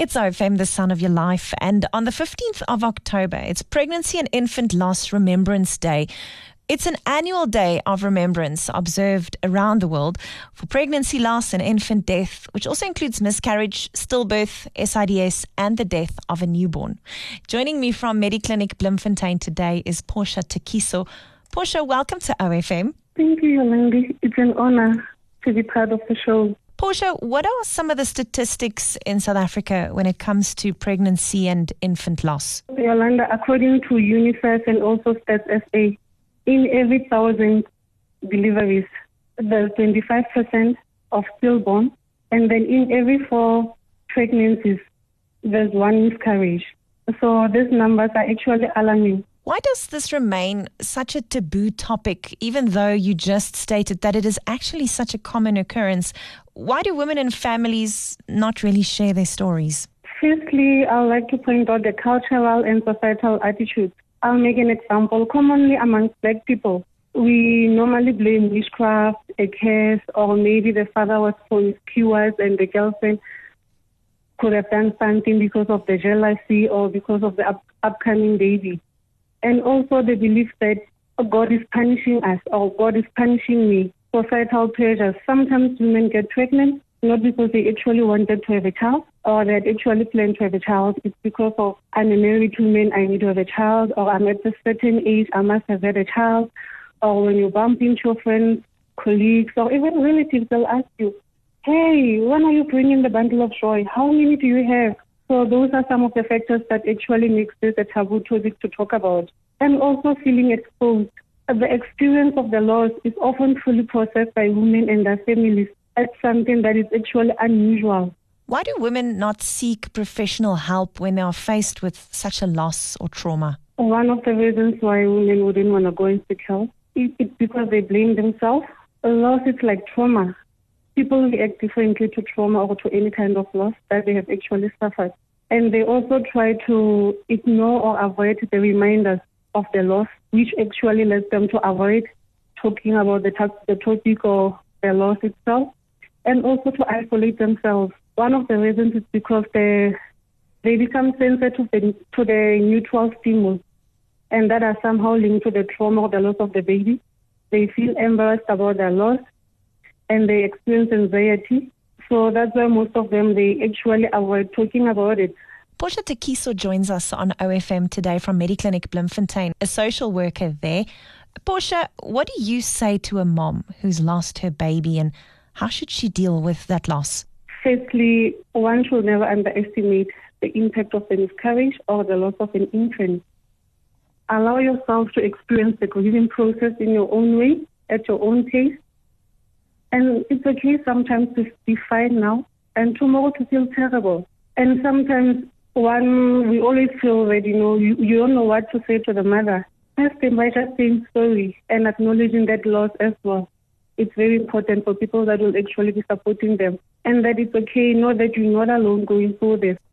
It's OFM, the sun of your life. And on the 15th of October, it's Pregnancy and Infant Loss Remembrance Day. It's an annual day of remembrance observed around the world for pregnancy loss and infant death, which also includes miscarriage, stillbirth, SIDS, and the death of a newborn. Joining me from Mediclinic Bloemfontein today is Portia Thekiso. Portia, welcome to OFM. Thank you, Yolandi. It's an honor to be part of the show. Portia, what are some of the statistics in South Africa when it comes to pregnancy and infant loss? Yolanda, according to UNICEF and also Stats SA, in every thousand deliveries, there's 25% of stillborn, and then in every four pregnancies, there's one miscarriage. So these numbers are actually alarming. Why does this remain such a taboo topic, even though you just stated that it is actually such a common occurrence? Why do women and families not really share their stories? Firstly, I'd like to point out the cultural and societal attitudes. I'll make an example. Commonly amongst black people, we normally blame witchcraft, a curse, or maybe the father was promiscuous and the girlfriend could have done something because of the jealousy or because of the up- upcoming baby and also the belief that God is punishing us or God is punishing me. Societal pressures. Sometimes women get pregnant not because they actually wanted to have a child or they had actually planned to have a child. It's because of I'm a married woman, I need to have a child, or I'm at a certain age, I must have had a child. Or when you bump into your friends, colleagues, or even relatives, they'll ask you, hey, when are you bringing the bundle of joy? How many do you have? So those are some of the factors that actually makes this a taboo topic to talk about. And also feeling exposed. The experience of the loss is often fully processed by women and their families as something that is actually unusual. Why do women not seek professional help when they are faced with such a loss or trauma? One of the reasons why women wouldn't want to go and seek help is because they blame themselves. A loss is like trauma people react differently to trauma or to any kind of loss that they have actually suffered. And they also try to ignore or avoid the reminders of the loss, which actually leads them to avoid talking about the, t- the topic or the loss itself, and also to isolate themselves. One of the reasons is because they they become sensitive to the neutral stimulus, and that are somehow linked to the trauma or the loss of the baby. They feel embarrassed about their loss and they experience anxiety. So that's why most of them they actually avoid talking about it. Portia Thekiso joins us on OFM today from Mediclinic Bloemfontein, a social worker there. Portia, what do you say to a mom who's lost her baby and how should she deal with that loss? Firstly, one should never underestimate the impact of a miscarriage or the loss of an infant. Allow yourself to experience the grieving process in your own way, at your own pace. And it's okay sometimes to be fine now and tomorrow to feel terrible. And sometimes one, we always feel that, you know, you, you don't know what to say to the mother. First, them by just saying sorry and acknowledging that loss as well. It's very important for people that will actually be supporting them. And that it's okay, know that you're not alone going through this.